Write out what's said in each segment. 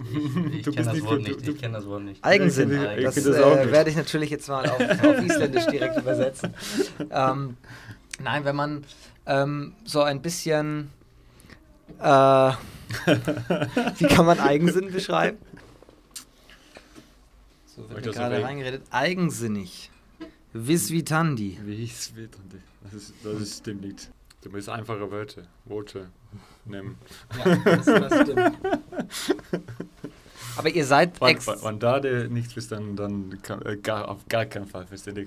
Ich, ich, ich kenne das Wort nicht. Ich kenne das Wort nicht. Eigensinn. Das das äh, werde ich natürlich jetzt mal auf, auf Isländisch direkt übersetzen. Ähm, nein, wenn man ähm, so ein bisschen. Äh, wie kann man Eigensinn beschreiben? So wird mir gerade reingeredet. Eigensinnig. Visvitandi. Visvitandi. Das, ist, das ist, stimmt nicht. Du musst einfache Wörter, Worte nehmen. Ja, das, das stimmt. Aber ihr seid Wenn, ex. wenn da der nichts verstanden, dann kann, äh, gar, auf gar keinen Fall verstehe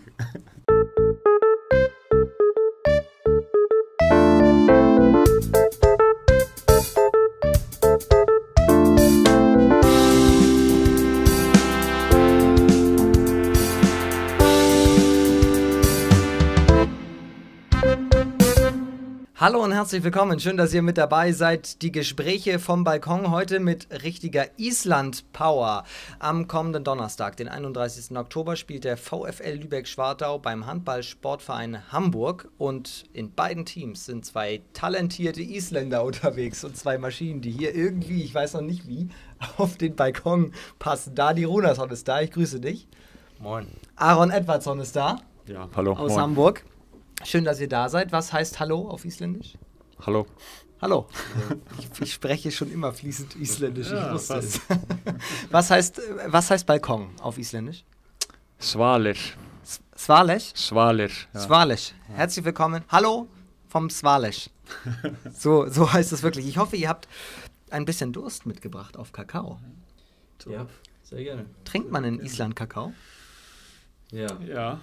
Hallo und herzlich willkommen. Schön, dass ihr mit dabei seid. Die Gespräche vom Balkon heute mit richtiger Island-Power. Am kommenden Donnerstag, den 31. Oktober, spielt der VfL Lübeck-Schwartau beim Handball-Sportverein Hamburg. Und in beiden Teams sind zwei talentierte Isländer unterwegs und zwei Maschinen, die hier irgendwie, ich weiß noch nicht wie, auf den Balkon passen. Dadi Runason ist da, ich grüße dich. Moin. Aaron Edwardsson ist da, Ja, hallo. aus moin. Hamburg. Schön, dass ihr da seid. Was heißt Hallo auf Isländisch? Hallo. Hallo. Ich, ich spreche schon immer fließend Isländisch. Ja, ich wusste es. Was heißt, was heißt Balkon auf Isländisch? Svaler. S- Svalech? Svaler. Ja. Svalech. Herzlich willkommen. Hallo vom Svalech. So, so heißt es wirklich. Ich hoffe, ihr habt ein bisschen Durst mitgebracht auf Kakao. Ja, sehr gerne. Trinkt man in Island Kakao? Ja. ja.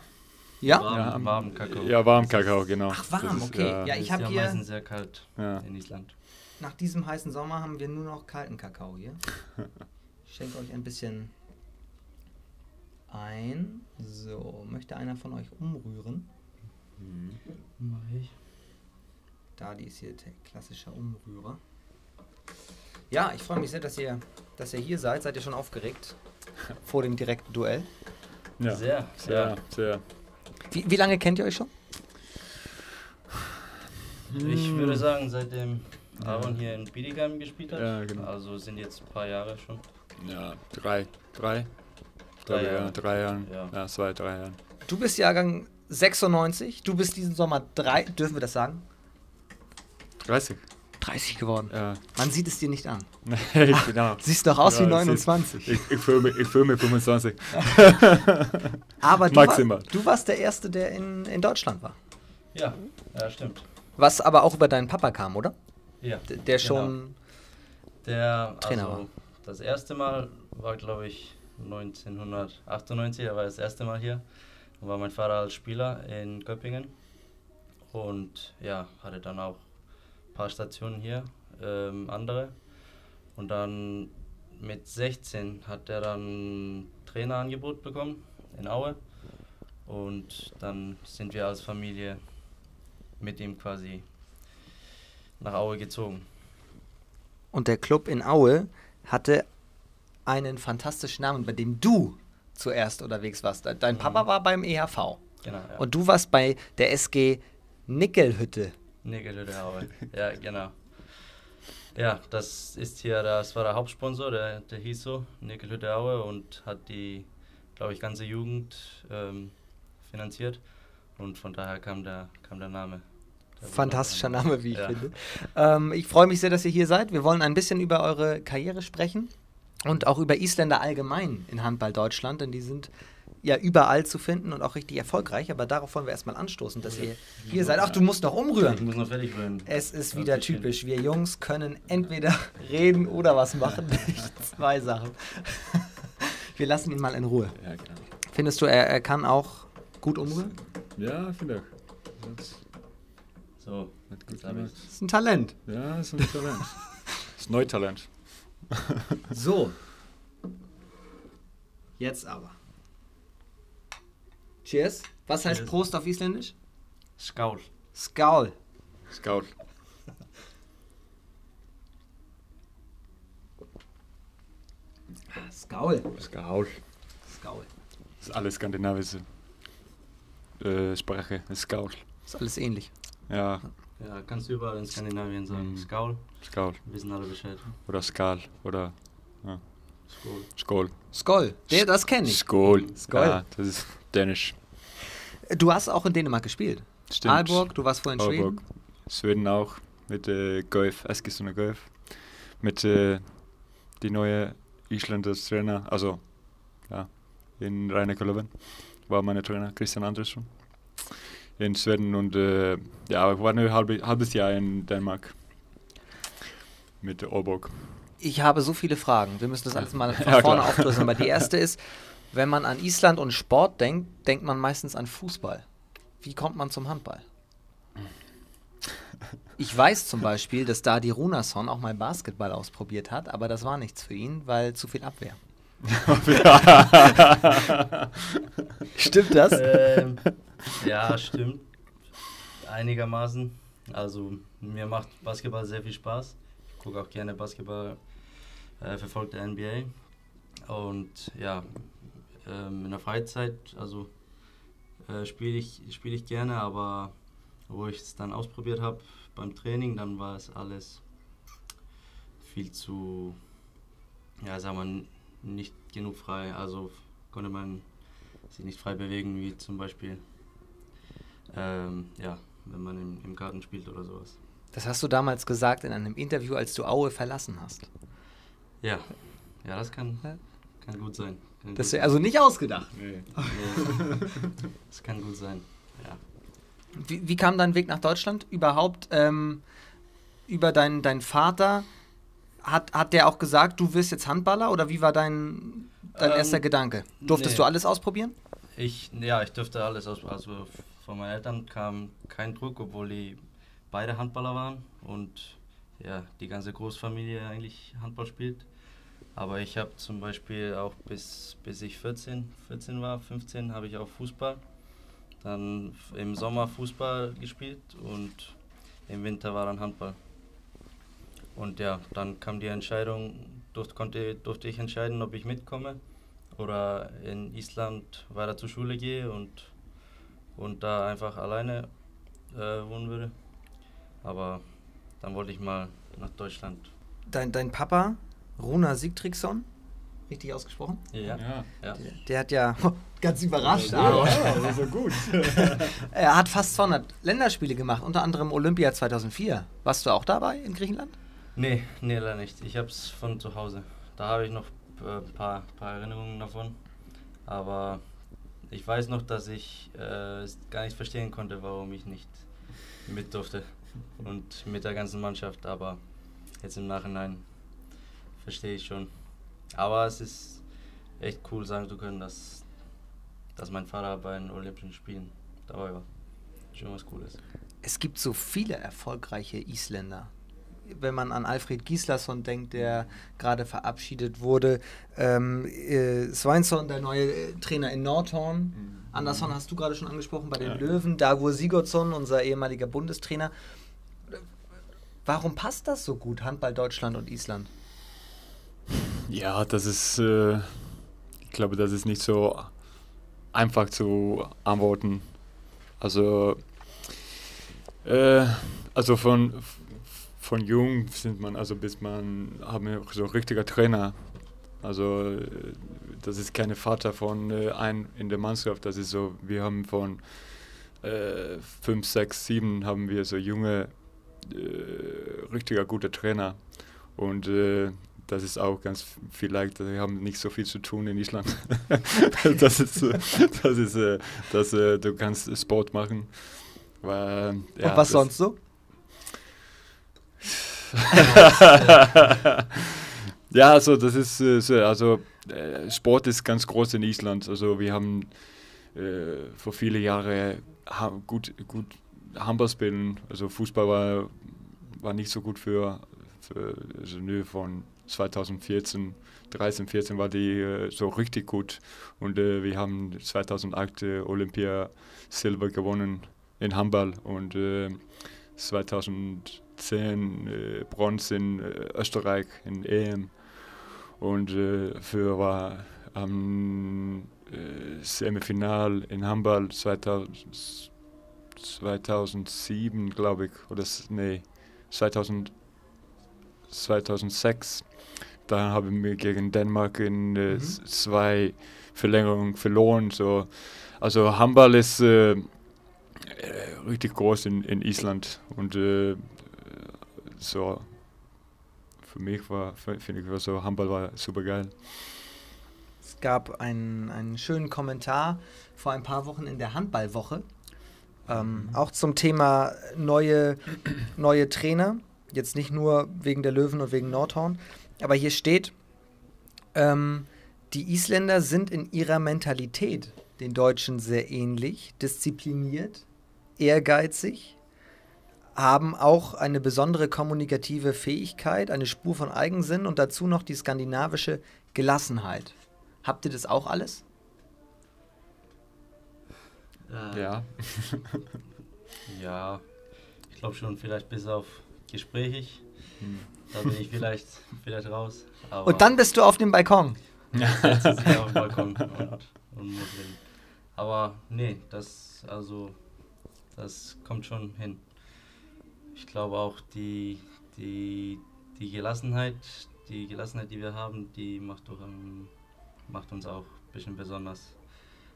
Ja? Warm, Ja, warmen Kakao. Ja, warm Kakao, genau. Ach, warm, ist, okay. Ja, Ja, Es ich habe ja hier, meistens sehr kalt Ja. in Island. nach diesem heißen Sommer haben wir nur noch kalten Kakao hier. Ich schenke euch ein bisschen ein. So, möchte einer von euch umrühren? Mach ich. Da, die ist hier der klassische Umrührer. Ja, ich freue mich sehr, dass ihr, dass ihr hier seid. Seid ihr schon aufgeregt vor dem direkten Duell? ja. Sehr, Sehr, ja. sehr. Wie, wie lange kennt ihr euch schon? Ich würde sagen, seitdem Aaron hier in Bietigheim gespielt hat, Ja, genau. also sind jetzt ein paar Jahre schon. Ja, drei. Drei? Drei glaube, Jahre. Ja, drei Jahren. Ja. Ja. zwei, drei Jahren. Du bist Jahrgang 96. Du bist diesen Sommer drei, dürfen wir das sagen? 30. 30 geworden. Ja. Man sieht es dir nicht an. Genau. Siehst doch aus Ja, wie es 29. Ich, ich fühle mich, ich fühl mich 25. Aber du, Maximal. War, du warst der Erste, der in, in Deutschland war. Ja, ja, stimmt. Was aber auch über deinen Papa kam, oder? Ja. D- Der Genau. schon. Der, Trainer also, das erste Mal war, glaube ich, 1998, da war das erste Mal hier. Da war mein Vater als Spieler in Göppingen und ja, hatte dann auch paar Stationen hier, ähm, andere. Und dann mit 16 hat er dann Trainerangebot bekommen in Aue und dann sind wir als Familie mit ihm quasi nach Aue gezogen. Und der Club in Aue hatte einen fantastischen Namen, bei dem du zuerst unterwegs warst. Dein Papa war beim EHV. Genau, ja. Und du warst bei der SG Nickelhütte. Nickelhütte Aue. ja, genau. Ja, das ist hier, das war der Hauptsponsor, der, der hieß so, Nickelhütte Aue und hat die, glaube ich, ganze Jugend ähm, finanziert. Und von daher kam der, kam der Name. Fantastischer Name, wie ich Ja. finde. Ähm, ich freue mich sehr, dass ihr hier seid. Wir wollen ein bisschen über eure Karriere sprechen und auch über Isländer allgemein in Handball Deutschland, denn die sind ja überall zu finden und auch richtig erfolgreich. Aber darauf wollen wir erstmal anstoßen, dass ihr hier seid. Ach, du musst noch Ich umrühren. muss noch fertig rühren. Es ist wieder typisch. Wir Jungs können entweder reden oder was machen. Zwei Sachen. Wir lassen ihn mal in Ruhe. Ja. Findest du, er, er kann auch gut umrühren? Ja, finde ich. Das So, ich Das ist ein Talent. Ja, ist ein Talent. Das ist Neutalent. So. Jetzt aber. Cheers. Was heißt Cheers. Prost auf Isländisch? Skaul. Skaul. Scout. Skaul. Scout. Skaul. Das ist alles skandinavische äh, Sprache. Scout. Ist alles ähnlich. Ja, Ja, kannst du überall in Skandinavien sagen. Mhm. Skaul, Scout. wissen alle Bescheid. Oder Skal. Oder. Skol. Skål. Skoll, der, das kenne ich. Skål. Skål. Ja, das ist dänisch. Du hast auch in Dänemark gespielt. Stimmt. Aalborg, du warst vorhin in Aalborg. Schweden. Schweden auch mit äh, Guif, Eskilstuna Guif. Mit äh, die neue Islanders Trainer, also ja, in Rainer Löwen war mein Trainer Christian Andersson in Schweden und äh, ja, ich war ein halbe, halbes Jahr in Dänemark mit Aalborg. Ich habe so viele Fragen. Wir müssen das alles mal von Ja, vorne aufdröseln. Aber die erste ist, wenn man an Island und Sport denkt, denkt man meistens an Fußball. Wie kommt man zum Handball? Ich weiß zum Beispiel, dass Dadi Runason auch mal Basketball ausprobiert hat, aber das war nichts für ihn, weil zu viel Abwehr. Stimmt das? Ähm, ja, stimmt. Einigermaßen. Also mir macht Basketball sehr viel Spaß. Ich gucke auch gerne Basketball, äh, verfolge der NBA. Und ja, ähm, in der Freizeit, also äh, spiele ich, spiel ich gerne, aber wo ich es dann ausprobiert habe beim Training, dann war es alles viel zu, ja, sagen wir, nicht genug frei. Also konnte man sich nicht frei bewegen, wie zum Beispiel, ähm, ja, wenn man im, im Garten spielt oder sowas. Das hast du damals gesagt in einem Interview, als du Aue verlassen hast. Ja, ja, das kann, Ja. kann gut sein. Kann Das ist also nicht ausgedacht. Nee. Nee, das kann gut sein. Ja. Wie, wie kam dein Weg nach Deutschland überhaupt? Ähm, über deinen dein Vater? Hat, hat der auch gesagt, du wirst jetzt Handballer oder wie war dein, dein Ähm, erster Gedanke? Durftest nee. du alles ausprobieren? Ich, ja, ich durfte alles aus. Also von meinen Eltern kam kein Druck, obwohl die beide Handballer waren und ja, die ganze Großfamilie eigentlich Handball spielt. Aber ich habe zum Beispiel auch bis, bis ich 14, 14 war, 15, habe ich auch Fußball. Dann im Sommer Fußball gespielt und im Winter war dann Handball. Und ja, dann kam die Entscheidung, durfte, konnte, durfte ich entscheiden, ob ich mitkomme oder in Island weiter zur Schule gehe und, und da einfach alleine äh, wohnen würde. Aber dann wollte ich mal nach Deutschland. Dein, dein Papa, Runa Sigtriksson, richtig ausgesprochen? Ja. Ja. ja. Der, der hat ja ganz überrascht. Ja, ist so gut. Er hat fast 200 Länderspiele gemacht, unter anderem Olympia 2004. Warst du auch dabei in Griechenland? Nee, nee, leider nicht. Ich habe es von zu Hause. Da habe ich noch ein paar, paar Erinnerungen davon. Aber ich weiß noch, dass ich äh, es gar nicht verstehen konnte, warum ich nicht mit durfte. Und mit der ganzen Mannschaft. Aber jetzt im Nachhinein verstehe ich schon. Aber es ist echt cool, sagen zu können, dass, dass mein Vater bei den Olympischen Spielen dabei war. Schon was Cooles. Es gibt so viele erfolgreiche Isländer. Wenn man an Alfred Gislason denkt, der gerade verabschiedet wurde, ähm, äh, Sveinsson, der neue äh, Trainer in Nordhorn, Andersson hast du gerade schon angesprochen bei den Ja. Löwen, Dagur Sigurdsson, unser ehemaliger Bundestrainer. Warum passt das so gut, Handball Deutschland und Island? Ja, das ist, äh, ich glaube, das ist nicht so einfach zu antworten. Also, äh, also von, von jung sind man, also bis man, haben wir so richtiger Trainer. Also, das ist keine Vater von äh, ein in der Mannschaft, das ist so, wir haben von äh, fünf, sechs, sieben haben wir so junge, äh, richtiger gute Trainer. Und äh, das ist auch ganz vielleicht, wir haben nicht so viel zu tun in Island. das ist, äh, das ist, äh, dass äh, du kannst Sport machen. Weil, ja, und was das- sonst so? ja, also das ist äh, so, also äh, Sport ist ganz groß in Island. Also wir haben äh, vor viele Jahre ha gut, gut Handball spielen. Also Fußball war, war nicht so gut für, für also nur von 2014, 13, 14 war die äh, so richtig gut. Und äh, wir haben 2008 äh, Olympia Silber gewonnen in Handball und äh, 2010 äh, Bronze in äh, Österreich in EM. Und äh, für war am äh, Semifinal in Handball 2000, 2007, glaube ich, oder nee, 2000, 2006 dann haben wir gegen Dänemark in äh, mhm. zwei Verlängerungen verloren. So. Also Handball ist äh, äh, richtig groß in, in Island und äh, so für mich war, finde ich, war so Handball war super geil. Es gab einen, einen schönen Kommentar vor ein paar Wochen in der Handballwoche, ähm, auch zum Thema neue, neue Trainer. Jetzt nicht nur wegen der Löwen und wegen Nordhorn, aber hier steht, ähm, die Isländer sind in ihrer Mentalität den Deutschen sehr ähnlich, diszipliniert, ehrgeizig, haben auch eine besondere kommunikative Fähigkeit, eine Spur von Eigensinn und dazu noch die skandinavische Gelassenheit. Habt ihr das auch alles? Äh, ja. ja, ich glaube schon, vielleicht bis auf gesprächig. Hm. Da bin ich vielleicht, vielleicht raus. und dann bist du auf dem Balkon. Ja, jetzt ist auf dem Balkon und, und muss reden. Aber nee, das, also, das kommt schon hin. Ich glaube auch die, die, die Gelassenheit, die Gelassenheit, die wir haben, die macht, doch, ähm, macht uns auch ein bisschen besonders.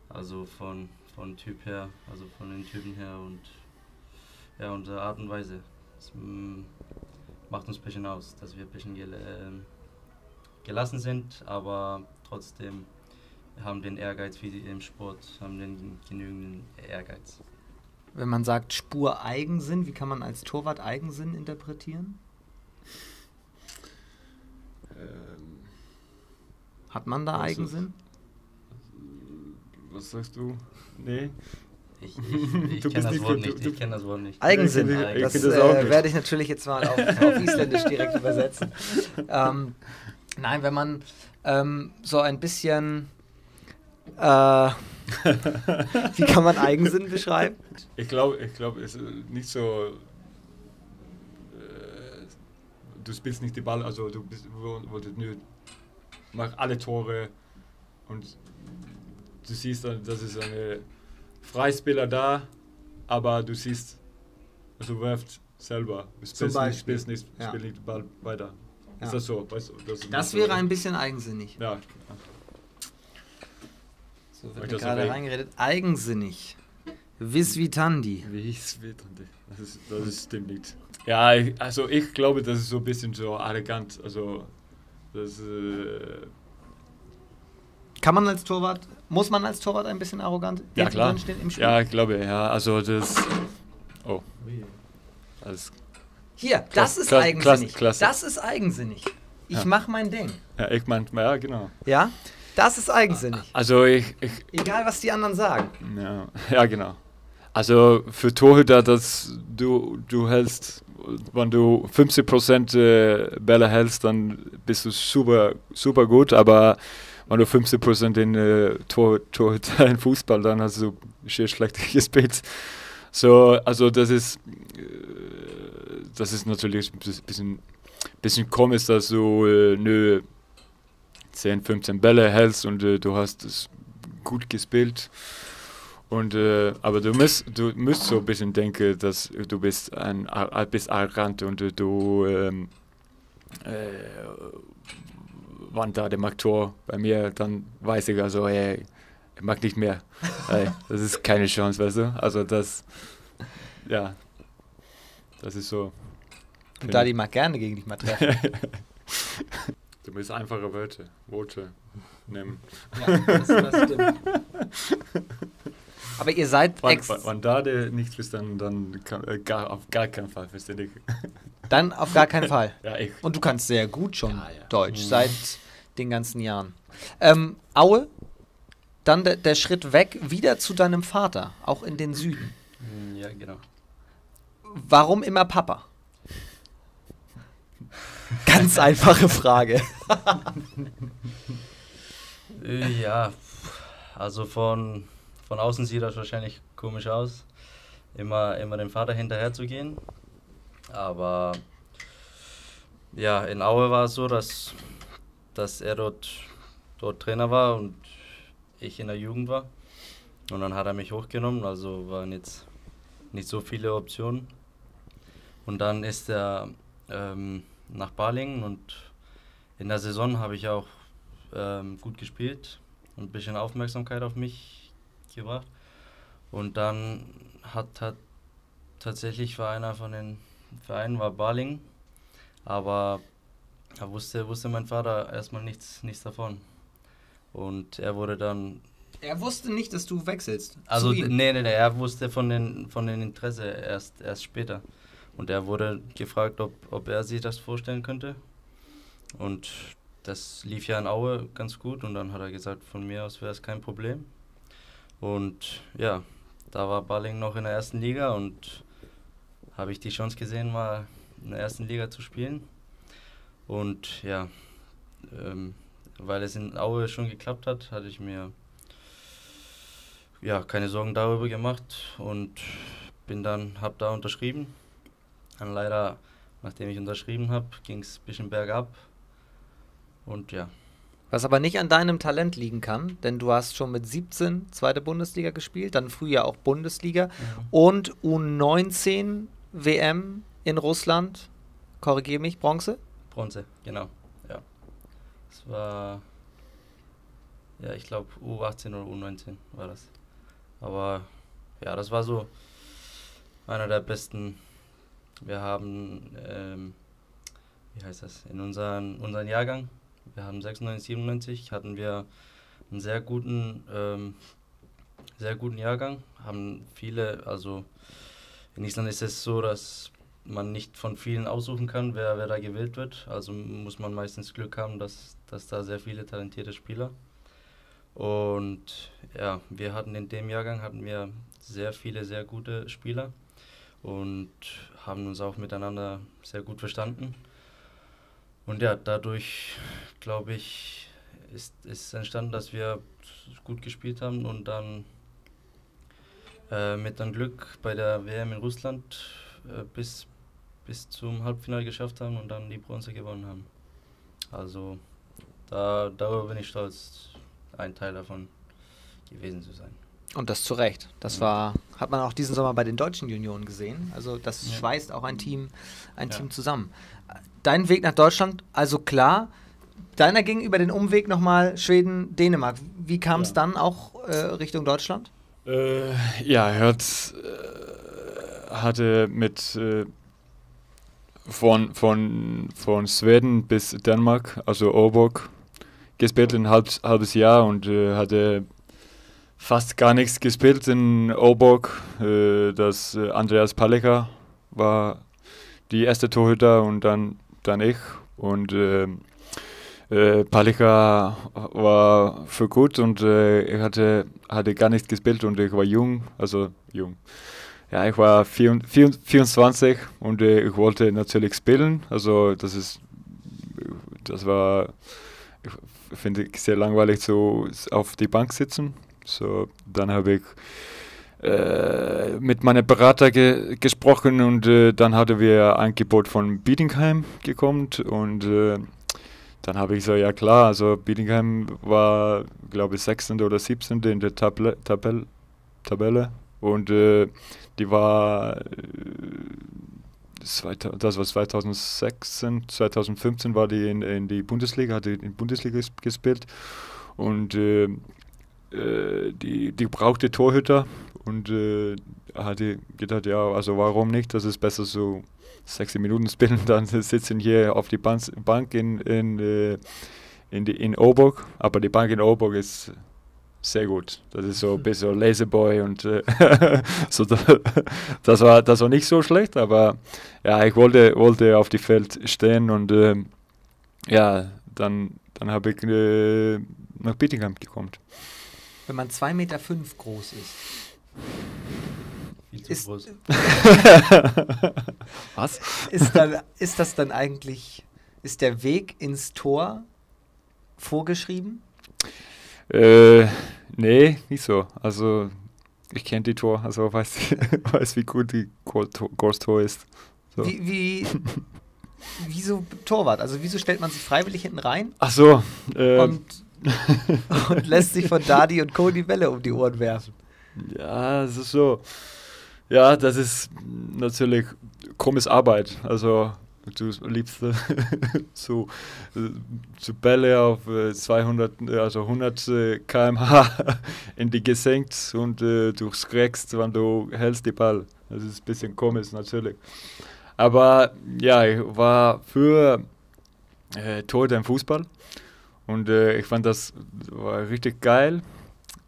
Also von, von Typ her, also von den Typen her und ja, unsere Art und Weise. Das mm, macht uns ein bisschen aus, dass wir ein bisschen gel äh, gelassen sind, aber trotzdem haben den Ehrgeiz wie im Sport, haben den genügenden Ehrgeiz. Wenn man sagt Spur Eigensinn, wie kann man als Torwart Eigensinn interpretieren? Ähm, Hat man da Eigensinn? Was sagst du? Nee. Ich, ich, ich kenne das, Wort nicht. Ich kenn das Wort nicht. Eigensinn. Ich, das, das äh, werde ich natürlich jetzt mal auf, auf Isländisch direkt übersetzen. Ähm, nein, wenn man ähm, so ein bisschen. Äh, wie kann man Eigensinn beschreiben? Ich glaube, ich glaube, es ist nicht so. Äh, du spielst nicht die Ball, also du bist, wo, wo du nur mach alle Tore und du siehst das ist eine Freispieler da, aber du siehst, also du wirfst selber. Du spielst nicht, spielst nicht, ja. spielst nicht Ball weiter. Ja. Ist das so? Weißt du, das, das wäre ein bisschen eigensinnig. Ja. So wird mir gerade reingeredet. Eigensinnig. Visvitandi. Visvitandi. Das, ist, das ist stimmt nicht. Ja, also ich glaube, das ist so ein bisschen so arrogant. Also das äh, kann man als Torwart, muss man als Torwart ein bisschen arrogant ja, klar. im Spiel? Ja, ich glaube, ja. Also das. Oh. Alles. Hier, das ist klasse, eigensinnig. Klasse. Das ist eigensinnig. Ich ja. mache mein Ding. Ja, ich meine, ja, genau. Ja, das ist eigensinnig. Also ich, ich. Egal, was die anderen sagen. Ja, ja genau. Also für Torhüter, dass du, du hältst, wenn du 50% äh, Bälle hältst, dann bist du super, super gut, aber wenn du 15% in äh, Tor, Tor in Fußball, dann hast du sehr schlecht gespielt. So, also das ist, äh, das ist natürlich ein bisschen, bisschen komisch, dass du äh, nur 10, 15 Bälle hältst und äh, du hast es gut gespielt. Und, äh, aber du musst, du musst so ein bisschen denken, dass du bist ein, bisschen arrogant und äh, du ähm, äh, wann da der mag Tor bei mir, dann weiß ich also, hey, ich mag nicht mehr. hey, das ist keine Chance, weißt du? Also das, ja, das ist so. Und da die mag gerne gegen dich mal treffen. du musst einfache Wörter, Worte nehmen. Ja, das, das stimmt. Aber ihr seid wenn, wenn da der nicht bist, dann, dann kann, äh, gar, auf gar keinen Fall, verstehe ich. Dann auf gar keinen Fall. ja. Und du kannst sehr gut schon ja, ja. Deutsch, mhm. seit den ganzen Jahren. Ähm, Aue, dann de, der Schritt weg, wieder zu deinem Vater, auch in den Süden. Mhm, ja, genau. Warum immer Papa? Ganz einfache Frage. Ja, also von, von außen sieht das wahrscheinlich komisch aus, immer, immer dem Vater hinterher zu gehen. Aber ja, in Aue war es so, dass, dass er dort, dort Trainer war und ich in der Jugend war. Und dann hat er mich hochgenommen, also waren jetzt nicht so viele Optionen. Und dann ist er ähm, nach Balingen und in der Saison habe ich auch ähm, gut gespielt und ein bisschen Aufmerksamkeit auf mich gebracht. Und dann hat, hat tatsächlich war einer von den Vereinen war Barling, aber da wusste, wusste mein Vater erstmal nichts, nichts davon. Und er wurde dann. Er wusste nicht, dass du wechselst. Also, nee, nee, nee, er wusste von den, von den Interesse erst, erst später. Und er wurde gefragt, ob, ob er sich das vorstellen könnte. Und das lief ja in Aue ganz gut. Und dann hat er gesagt, von mir aus wäre es kein Problem. Und ja, da war Balling noch in der ersten Liga und habe ich die Chance gesehen, mal in der ersten Liga zu spielen. Und ja, ähm, weil es in Aue schon geklappt hat, hatte ich mir ja keine Sorgen darüber gemacht und bin dann, habe da unterschrieben. Dann leider, nachdem ich unterschrieben habe, ging es ein bisschen bergab. Und ja. Was aber nicht an deinem Talent liegen kann, denn du hast schon mit 17 zweite Bundesliga gespielt, dann früher auch Bundesliga mhm. und U19 WM in Russland, korrigiere mich, Bronze? Bronze, genau, ja. Es war, ja, ich glaube U18 oder U19 war das. Aber ja, das war so einer der besten. Wir haben, ähm, wie heißt das, in unseren, unseren Jahrgang, wir haben 96, 97, hatten wir einen sehr guten, ähm, sehr guten Jahrgang, haben viele, also in Island ist es so, dass man nicht von vielen aussuchen kann, wer, wer da gewählt wird. Also muss man meistens Glück haben, dass, dass da sehr viele talentierte Spieler. Und ja, wir hatten in dem Jahrgang hatten wir sehr viele, sehr gute Spieler und haben uns auch miteinander sehr gut verstanden. Und ja, dadurch, glaube ich, ist, ist entstanden, dass wir gut gespielt haben und dann äh, mit dann Glück bei der WM in Russland äh, bis, bis zum Halbfinale geschafft haben und dann die Bronze gewonnen haben. Also da, darüber bin ich stolz, ein Teil davon gewesen zu sein. Und das zu Recht. Das war, hat man auch diesen Sommer bei den deutschen Junioren gesehen. Also das ja. schweißt auch ein Team, ein ja. Team zusammen. Dein Weg nach Deutschland, also klar, deiner ging über den Umweg nochmal Schweden, Dänemark. Wie kam es ja. dann auch äh, Richtung Deutschland? Äh, ja, er hat, äh, hatte mit äh, von, von, von Schweden bis Dänemark, also Oborg, gespielt ein halb, halbes Jahr und äh, hatte fast gar nichts gespielt in Oborg. Äh, das äh, Andreas Paleka war die erste Torhüter und dann, dann ich. Und äh, Palika war für gut und äh, ich hatte, hatte gar nichts gespielt und ich war jung, also jung. Ja, ich war 24 und äh, ich wollte natürlich spielen. Also das ist, das war, ich finde ich sehr langweilig so auf die Bank sitzen. So, dann habe ich äh, mit meinem Berater ge gesprochen und äh, dann hatten wir ein Angebot von Bietigheim gekommen und äh, dann habe ich so, ja klar, also Bietigheim war, glaube ich, 16. oder 17. in der Tabelle, Tabelle, Tabelle und äh, die war, äh, das war 2016, 2015 war die in, in die Bundesliga, hatte in Bundesliga gespielt und äh, äh, die, die brauchte Torhüter und äh, hatte gedacht, ja, also warum nicht, das ist besser so 60 Minuten spielen, dann sitzen hier auf die Bank in, in, äh, in, die, in Oburg, aber die Bank in Oburg ist sehr gut. Das ist so ein bisschen Laserboy und äh, so das war das war nicht so schlecht, aber ja, ich wollte wollte auf die Feld stehen und äh, ja, dann dann habe ich nach Bittingham gekommen. Wenn man 2,5 Meter fünf groß ist. Viel zu ist, groß. Was? Ist, dann, ist das dann eigentlich, ist der Weg ins Tor vorgeschrieben? Äh, nee, nicht so. Also ich kenne die Tor, also weiß, weiß wie gut die Goals-Tor ist. So. Wie, wie, wieso Torwart? Also wieso stellt man sich freiwillig hinten rein? Ach so. Äh, und, und lässt sich von Dadi und Co. die Bälle um die Ohren werfen. Ja, es ist so. Ja, das ist natürlich komische Arbeit. Also du liebst äh, so, äh, so Bälle auf äh, 200, also 100 äh, km/h in die gesenkt und äh, du schreckst, wenn du hältst die Ball. Das ist ein bisschen komisch natürlich. Aber ja, ich war für äh, Torhüter im Fußball und äh, ich fand das war richtig geil.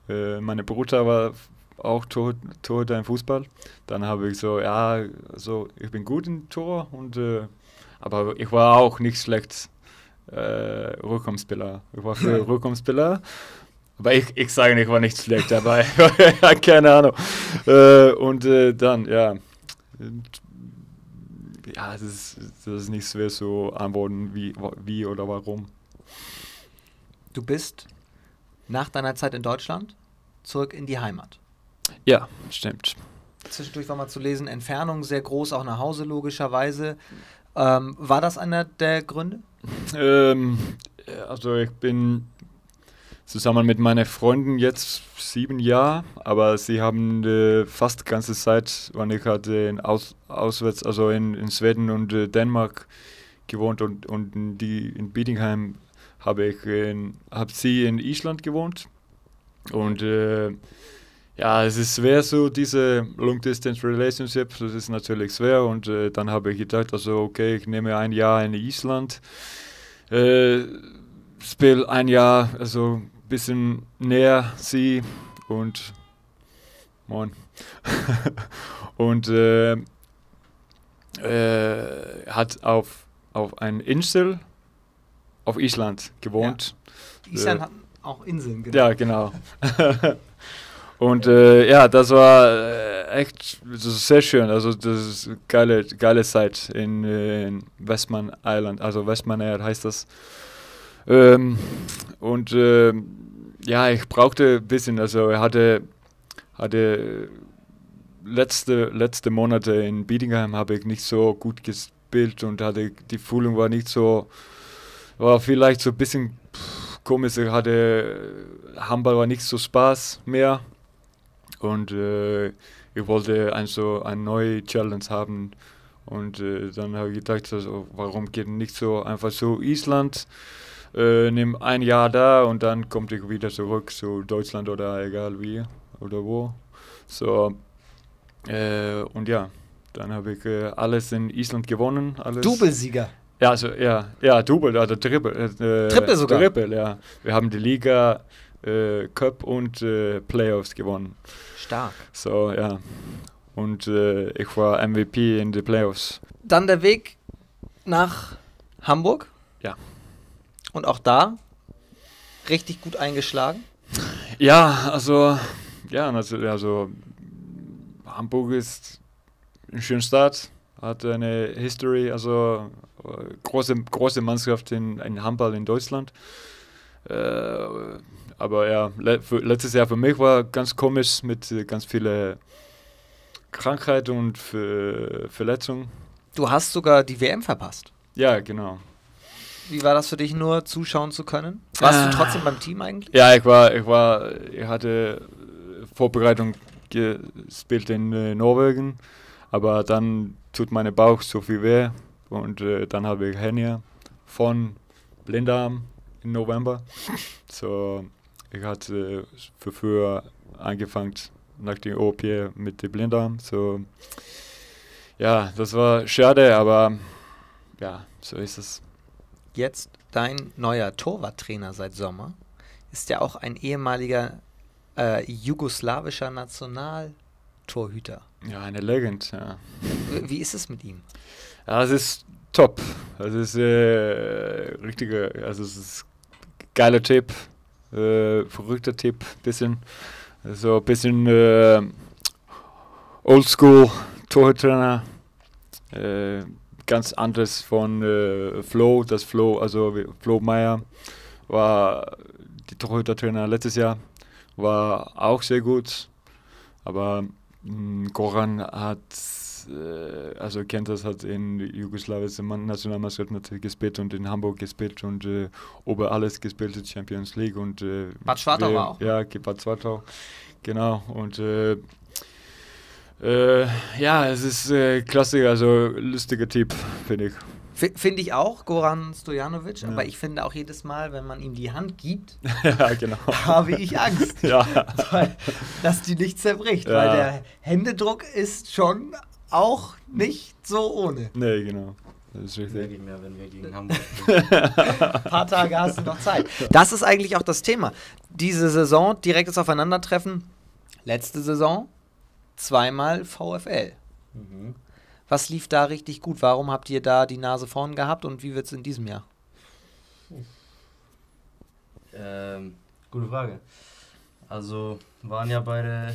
Äh, meine Bruder war auch Tor, Torhüter im Fußball. Dann habe ich so, ja, so, ich bin gut im Tor und äh, aber ich war auch nicht schlecht äh, Rückkommspieler. Ich war für Rückkommspieler. Aber ich, ich sage nicht, ich war nicht schlecht dabei. Keine Ahnung. Äh, und äh, dann, ja. Ja, das ist, das ist nicht schwer zu antworten, wie, wie oder warum. Du bist nach deiner Zeit in Deutschland zurück in die Heimat. Ja, stimmt. Zwischendurch war mal zu lesen, Entfernung sehr groß, auch nach Hause logischerweise. Ähm, war das einer der Gründe? Ähm, also ich bin zusammen mit meinen Freunden jetzt sieben Jahre, aber sie haben äh, fast die ganze Zeit, wann ich hatte in Aus, auswärts, also in, in Schweden und äh, Dänemark gewohnt und, und in, die, in Bietigheim habe ich in, hab sie in Island gewohnt und äh, ja, es ist schwer so, diese Long-Distance-Relationship, das ist natürlich schwer und äh, dann habe ich gedacht, also okay, ich nehme ein Jahr in Island, äh, spiele ein Jahr, also ein bisschen näher sie und moin. und äh, äh, hat auf, auf ein Insel auf Island gewohnt. Ja. Island hat auch Inseln, genau. Ja, genau. Und äh, ja, das war äh, echt das sehr schön. Also das ist eine geile, geile Zeit in, äh, in Westman Island, also Westman Air heißt das. Ähm, und äh, ja, ich brauchte ein bisschen, also er hatte, hatte letzte, letzte Monate in Bietigheim habe ich nicht so gut gespielt und hatte die Fühlung war nicht so, war vielleicht so ein bisschen komisch, ich hatte Handball war nicht so Spaß mehr und äh, ich wollte also eine neue Challenge haben. Und äh, dann habe ich gedacht, also, warum geht nicht so einfach so Island, äh, nimm ein Jahr da und dann kommt ich wieder zurück zu Deutschland oder egal wie oder wo. So, äh, und ja, dann habe ich äh, alles in Island gewonnen. Alles. Doublesieger. Ja, also, ja, ja, Double, also Triple. Äh, Triple sogar. Triple, ja. Wir haben die Liga, äh, Cup und äh, Playoffs gewonnen. Stark. So, ja. Und äh, ich war MVP in den Playoffs. Dann der Weg nach Hamburg. Ja. Und auch da richtig gut eingeschlagen. Ja, also, ja, also, also Hamburg ist ein schöner Stadt, hat eine History, also große, große Mannschaft in, in Handball in Deutschland. Äh, aber ja, le für, letztes Jahr für mich war ganz komisch mit äh, ganz vielen Krankheiten und Ver Verletzungen. Du hast sogar die WM verpasst. Ja, genau. Wie war das für dich nur zuschauen zu können? Warst äh, du trotzdem beim Team eigentlich? Ja, ich war, ich war, ich hatte Vorbereitung gespielt in äh, Norwegen, aber dann tut mein Bauch so viel weh und äh, dann habe ich Hernia von Blindarm im November. So, ich hatte für früher angefangen nach dem OP mit dem Blinddarm. So, ja, das war schade, aber ja, so ist es. Jetzt dein neuer Torwarttrainer seit Sommer ist ja auch ein ehemaliger äh, jugoslawischer Nationaltorhüter. Ja, eine Legend, ja. Wie ist es mit ihm? Ja, es ist top. Es ist äh, richtige, also es ist geiler Tipp, äh, verrückter Tipp, bisschen so ein bisschen äh, Oldschool Torhüter, äh, ganz anderes von äh, Flo, das Flo, also Flo Meyer war die Torhüter-Trainer letztes Jahr, war auch sehr gut, aber mh, mm, Goran hat äh, also kennt das, hat in jugoslawische Nationalmannschaft natürlich gespielt und in Hamburg gespielt und äh, über alles gespielt in Champions League und äh, Bad Schwartau war auch. Ja, Bad Schwartau, genau und äh, äh, ja, es ist äh, klasse, also lustiger Typ, finde ich. Finde ich auch, Goran Stojanovic, Ja. aber ich finde auch jedes Mal, wenn man ihm die Hand gibt, ja, genau. habe ich Angst, Ja, weil, dass die nicht zerbricht, weil der Händedruck ist schon auch nicht so ohne. nee, genau. Das ist richtig. ich mir, wenn wir gegen Hamburg. Ein paar Tage hast du noch Zeit. Das ist eigentlich auch das Thema. Diese Saison, direktes Aufeinandertreffen, letzte Saison, zweimal VfL. Mhm. Was lief da richtig gut? Warum habt ihr da die Nase vorn gehabt und wie wird es in diesem Jahr? Ähm, gute Frage. Also waren ja beide.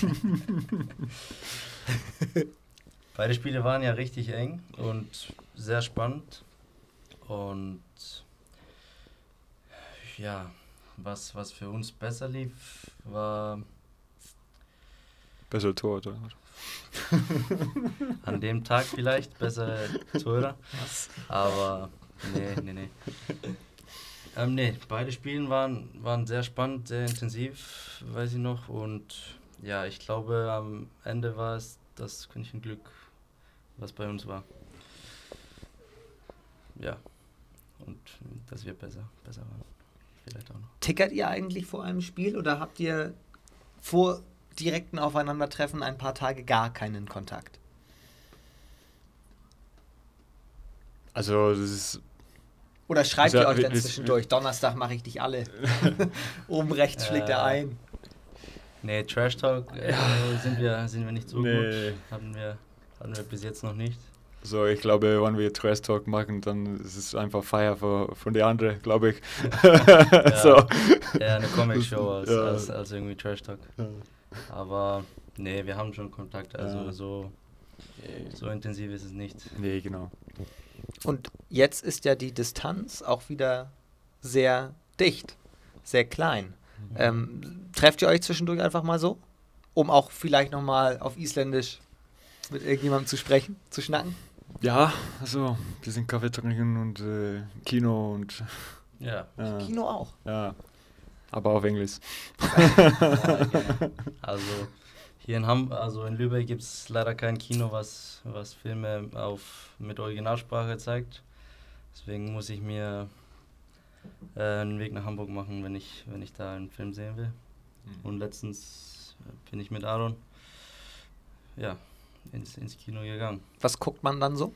beide Spiele waren ja richtig eng und sehr spannend. Und ja, was, was für uns besser lief, war Besser Tor, oder? an dem Tag vielleicht bessere Tore. Aber nee, nee, nee. Ähm, nee, beide Spiele waren, waren sehr spannend, sehr intensiv, weiß ich noch. Und ja, ich glaube, am Ende war es das Glück, was bei uns war. Ja, und dass wir besser, besser waren. Vielleicht auch noch. Tickert ihr eigentlich vor einem Spiel oder habt ihr vor direkten Aufeinandertreffen ein paar Tage gar keinen Kontakt? Also, das ist. Oder schreibt Also, ihr euch dann zwischendurch? Donnerstag mache ich dich alle. Oben rechts schlägt er ein. Nee, Trash Talk äh, sind, wir, sind wir nicht so Nee. gut. Hatten wir, hatten wir bis jetzt noch nicht. So, ich glaube, wenn wir Trash Talk machen, dann ist es einfach Feier für, von der anderen, glaube ich. so. Eher eine Comic-Show als, Ja. als, als irgendwie Trash Talk. Aber nee, wir haben schon Kontakt, also Ja. so, so intensiv ist es nicht. Nee, genau. Und jetzt ist ja die Distanz auch wieder sehr dicht, sehr klein. Ähm, trefft ihr euch zwischendurch einfach mal so, um auch vielleicht nochmal auf Isländisch mit irgendjemandem zu sprechen, zu schnacken? Ja, also, ein bisschen Kaffee trinken und äh, Kino und. Ja, Ja, Kino auch. ja. Aber auf Englisch. also hier in Ham also in Lübeck gibt es leider kein Kino, was, was Filme auf, mit Originalsprache zeigt. Deswegen muss ich mir äh, einen Weg nach Hamburg machen, wenn ich, wenn ich da einen Film sehen will. Und letztens äh, bin ich mit Aaron ja, ins, ins Kino gegangen. Was guckt man dann so?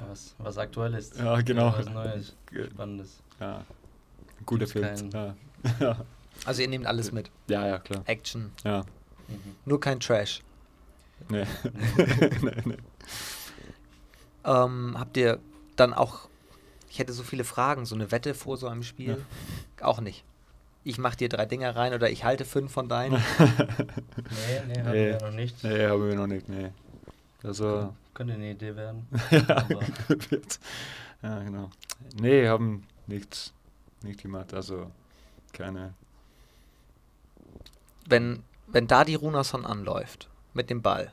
Was, was aktuell ist. Ja, genau. Was Neues, Spannendes. Ja. Guter Gibt's Film. Ja. Also ihr nehmt alles mit. ja, ja, klar. Action. Ja. Mhm. Nur kein Trash. Nee. nee, nee. Ähm, habt ihr dann auch, ich hätte so viele Fragen, so eine Wette vor so einem Spiel? Auch nicht. Ich mach dir drei Dinger rein oder ich halte fünf von deinen. Nee, nee, haben Nee. wir noch nicht. Nee, haben wir noch nicht, nee. Also, Könnte eine Idee werden. ja, ja, genau. Nee, haben nichts nicht gemacht, also keine. Wenn, wenn da die Runason anläuft, mit dem Ball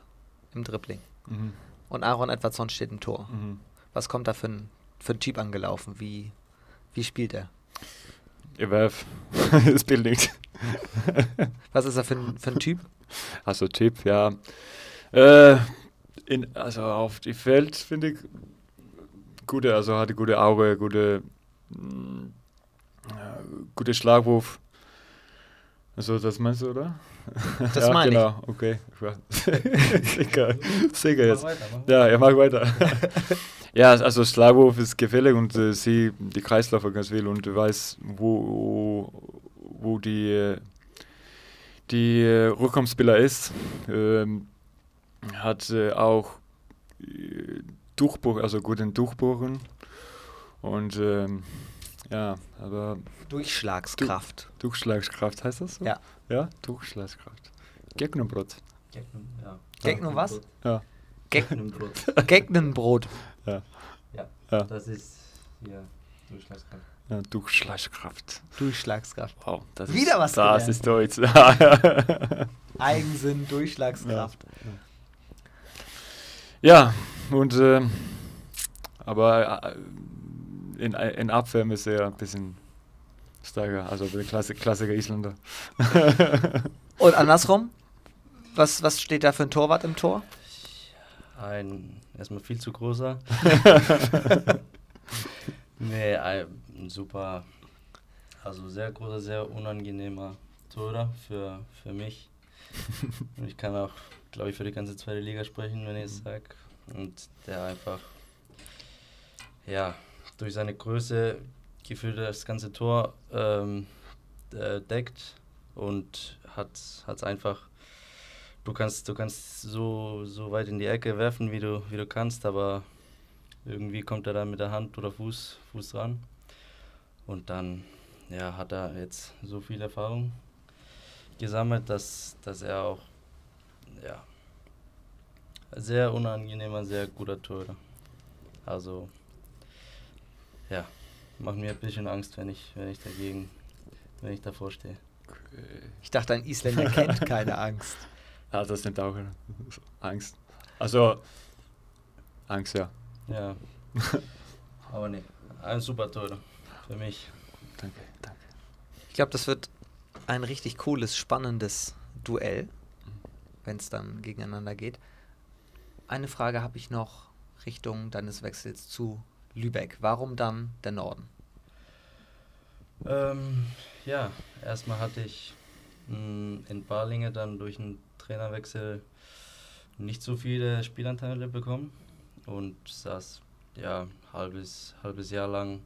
im Dribbling Mhm. und Aaron Edwardson steht im Tor, Mhm. Was kommt da für ein, für ein Typ angelaufen? Wie, wie spielt er? Ihr werf das Bild nicht. Was ist er für ein, für ein Typ? Also Tipp, ja. Äh, in, also auf die Feld finde ich gute, also hatte gute Auge, gute, mm, ja, gute Schlagwurf. Also das meinst du, oder? Das meine ich. genau. okay. Ich war sicher, sicher mach jetzt. weiter, mach Ja, er macht weiter. ja, also Schlagwurf ist gefällig und äh, sie die Kreisläufer ganz viel und weiß, wo, wo die, die äh, Rückkommensspieler ist. Ähm, hat äh, auch äh, Durchbruch, also guten Durchbruchen. Und ähm, ja, aber Durchschlagskraft. Durchschlagskraft heißt das so? Ja. Ja, Durchschlagskraft. Gegnerbrot. Gegnum, ja. Gegnum was? Ja. Geg Gegnumbrot. Gegnenbrot. Ja, Ja. das ist hier Durchschlagskraft. ja Durchschlagskraft. Durchschlagskraft. Wow, das Wieder ist, was Das gelernt. ist Deutsch. Eigensinn, Durchschlagskraft. ja, und ähm, aber äh, in, in Abwehr ist er ein bisschen stärker, also der Klasse, Klassiker Isländer. Und andersrum? Was, was steht da für ein Torwart im Tor? Ein erstmal viel zu großer. nee, ein, ein super, also sehr großer, sehr unangenehmer Torhüter für, für mich. Und ich kann auch, glaube ich, für die ganze zweite Liga sprechen, wenn ich es sage. Und der einfach, ja, durch seine Größe gefühlt das ganze Tor ähm, äh, deckt und hat es einfach. Du kannst, du kannst so, so weit in die Ecke werfen, wie du, wie du kannst, aber irgendwie kommt er da mit der Hand oder Fuß, Fuß dran. Und dann ja, hat er jetzt so viel Erfahrung gesammelt, dass, dass er auch ja, sehr unangenehmer, sehr guter Torhüter. Also ja, macht mir ein bisschen Angst, wenn ich, wenn ich dagegen, wenn ich davor stehe. Ich dachte, ein Isländer kennt keine Angst. Ja, das sind auch Angst. Also Angst, ja. Ja. Aber nee, ein super Tor für mich. Danke, danke. Ich glaube, das wird ein richtig cooles, spannendes Duell, wenn es dann gegeneinander geht. Eine Frage habe ich noch Richtung deines Wechsels zu Lübeck. Warum dann der Norden? Ähm, ja, erstmal hatte ich mh, in Barlinge dann durch einen Trainerwechsel nicht so viele Spielanteile bekommen und saß ja halbes halbes Jahr lang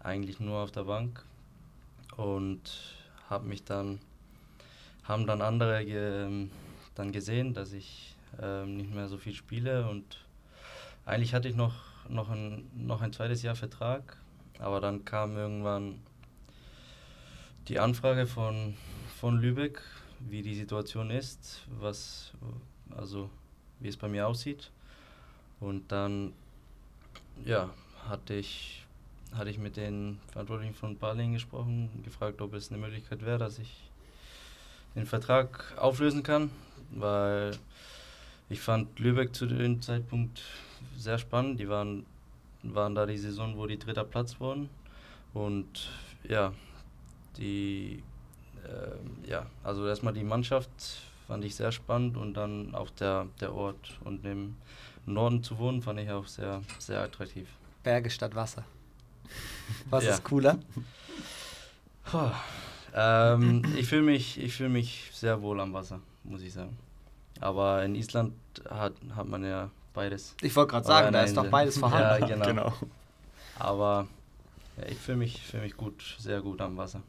eigentlich nur auf der Bank und habe mich dann haben dann andere ge, dann gesehen, dass ich ähm, nicht mehr so viel spiele und eigentlich hatte ich noch noch ein noch ein zweites Jahr Vertrag, aber dann kam irgendwann die Anfrage von von Lübeck, wie die Situation ist, was also wie es bei mir aussieht. Und dann ja, hatte ich, hatte ich mit den Verantwortlichen von Barling gesprochen, gefragt, ob es eine Möglichkeit wäre, dass ich den Vertrag auflösen kann, weil ich fand Lübeck zu dem Zeitpunkt sehr spannend. Die waren, waren da die Saison, wo die dritter Platz wurden. Und ja, die, äh, ja, also erstmal die Mannschaft fand ich sehr spannend und dann auch der, der Ort und im Norden zu wohnen, fand ich auch sehr, sehr attraktiv. Berge statt Wasser. Was Ja. ist cooler? Puh. Ähm, ich fühle mich, ich fühl mich sehr wohl am Wasser, muss ich sagen. Aber in Island hat, hat man ja beides. Ich wollte gerade sagen, da ist doch beides vorhanden. Ja, genau. genau. Aber ja, ich fühle mich, fühl mich gut, sehr gut am Wasser.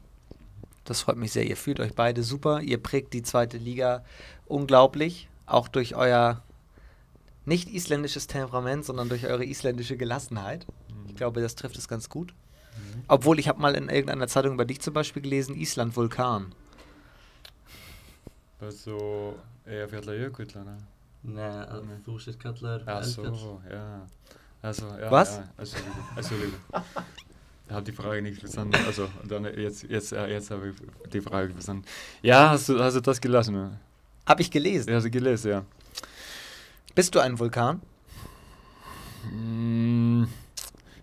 Das freut mich sehr. Ihr fühlt euch beide super. Ihr prägt die zweite Liga unglaublich. Auch durch euer nicht isländisches Temperament, sondern durch eure isländische Gelassenheit. Ich glaube, das trifft es ganz gut. Obwohl, ich habe mal in irgendeiner Zeitung über dich zum Beispiel gelesen, Island Vulkan. Also eher Fjallajökull, ne? Nej, Nej. fortsätt kallar Ach so, ja. Also, ja, Was? Ja, Entschuldigung. Entschuldigung. Ich habe die Frage nicht verstanden. Also, dann jetzt, jetzt, jetzt habe ich die Frage verstanden. Ja, hast du, hast du das gelassen? Ne? Habe ich gelesen. Ja, hast du gelesen, ja. Bist du ein Vulkan? Mm,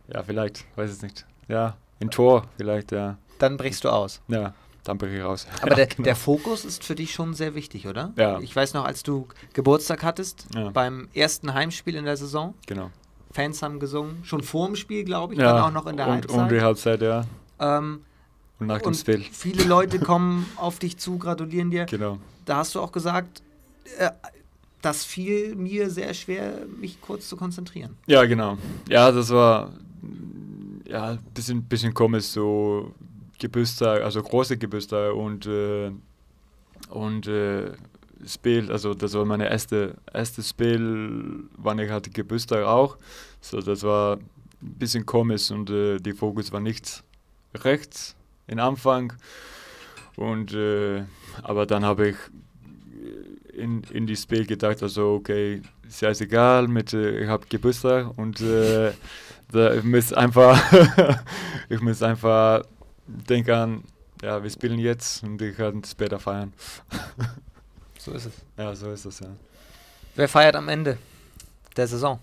ja, vielleicht, weiß es nicht. Ja, ein Tor vielleicht, ja. Dann brichst du aus. Ja, dann bin ich raus. Aber ja, der, genau. der Fokus ist für dich schon sehr wichtig, oder? Ja. Ich weiß noch, als du Geburtstag hattest, Ja. beim ersten Heimspiel in der Saison, Genau. Fans haben gesungen, schon vor dem Spiel, glaube ich, ja, dann auch noch in der und, Halbzeit. Und die Halbzeit, ja. ähm, Und nach dem und Spiel. viele Leute kommen auf dich zu, gratulieren dir. Genau. Da hast du auch gesagt, äh, das fiel mir sehr schwer, mich kurz zu konzentrieren. Ja, genau. Ja, das war ja ein bisschen, bisschen komisch, so Geburtstag, also große Geburtstag und, äh, und äh, Spiel, also das war meine erste, erste Spiel, wann ich hatte Geburtstag auch. So, das war ein bisschen komisch und äh, die Fokus war nicht rechts in Anfang. Und, äh, aber dann habe ich in, in die Spiel gedacht, also okay, ist ja egal, mit, äh, ich habe Geburtstag und äh, da, ich muss einfach, ich muss einfach denken an, ja, wir spielen jetzt und ich kann später feiern. So ist es. Ja, so ist das, ja. Wer feiert am Ende der Saison?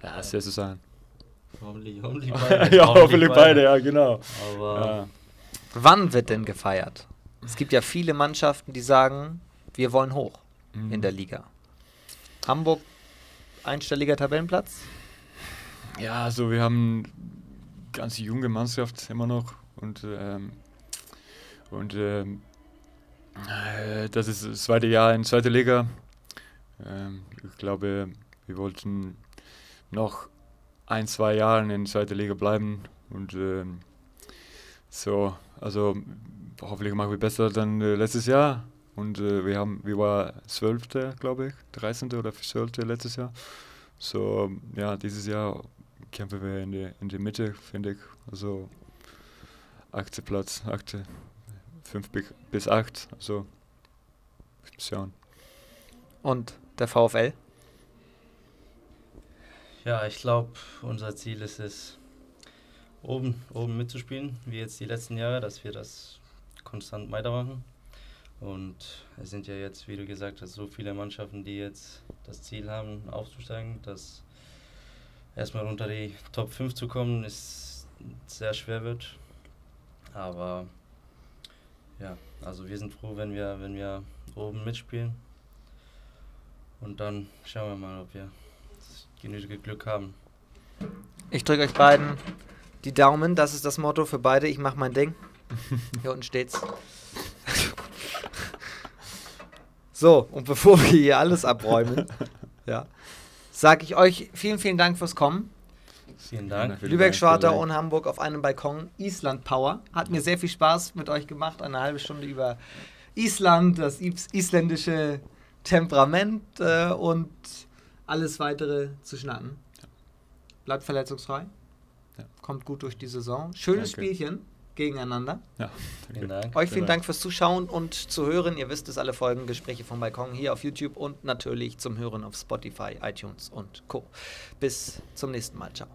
Ja, ist ja zu sein. Hoffentlich, hoffentlich beide. ja, hoffentlich beide, ja, genau. Aber Ja. Wann wird denn gefeiert? Es gibt ja viele Mannschaften, die sagen, wir wollen hoch. in der Liga. Hamburg einstelliger Tabellenplatz? Ja, also wir haben ganz junge Mannschaft immer noch und ähm, und ähm, äh, das ist das zweite Jahr in zweiter Liga. Ähm, ich glaube, wir wollten noch ein, zwei Jahre in zweiter Liga bleiben und ähm, so, also hoffentlich machen wir besser dann äh, letztes Jahr. Und äh, wir haben, wir waren Zwölfte, glaube ich, 13. oder 12. letztes Jahr. So, ja, dieses Jahr kämpfen wir in der in die Mitte, finde ich. Also achte Platz, achte, fünf bis acht. Also schauen. Und der VfL? Ja, ich glaube, unser Ziel ist es, oben, oben mitzuspielen, wie jetzt die letzten Jahre, dass wir das konstant weitermachen. Und es sind ja jetzt, wie du gesagt hast, so viele Mannschaften, die jetzt das Ziel haben, aufzusteigen, dass erstmal unter die Top 5 zu kommen, ist sehr schwer wird. Aber ja, also wir sind froh, wenn wir, wenn wir oben mitspielen. Und dann schauen wir mal, ob wir genügend Glück haben. Ich drücke euch beiden die Daumen. Das ist das Motto für beide. Ich mache mein Ding. Hier unten steht's. So, und bevor wir hier alles abräumen, ja, sage ich euch vielen, vielen Dank fürs Kommen. Vielen Dank. Lübeck, Schwartau und Hamburg auf einem Balkon. Island Power. Hat mir sehr viel Spaß mit euch gemacht. Eine halbe Stunde über Island, das isländische Temperament äh, und alles weitere zu schnacken. Bleibt verletzungsfrei. Ja. Kommt gut durch die Saison. Schönes Danke. Spielchen gegeneinander. Ja, vielen Dank. Euch vielen Dank fürs Zuschauen und zu hören. Ihr wisst es, alle Folgen Gespräche vom Balkon hier auf YouTube und natürlich zum Hören auf Spotify, iTunes und Co. Bis zum nächsten Mal. Ciao.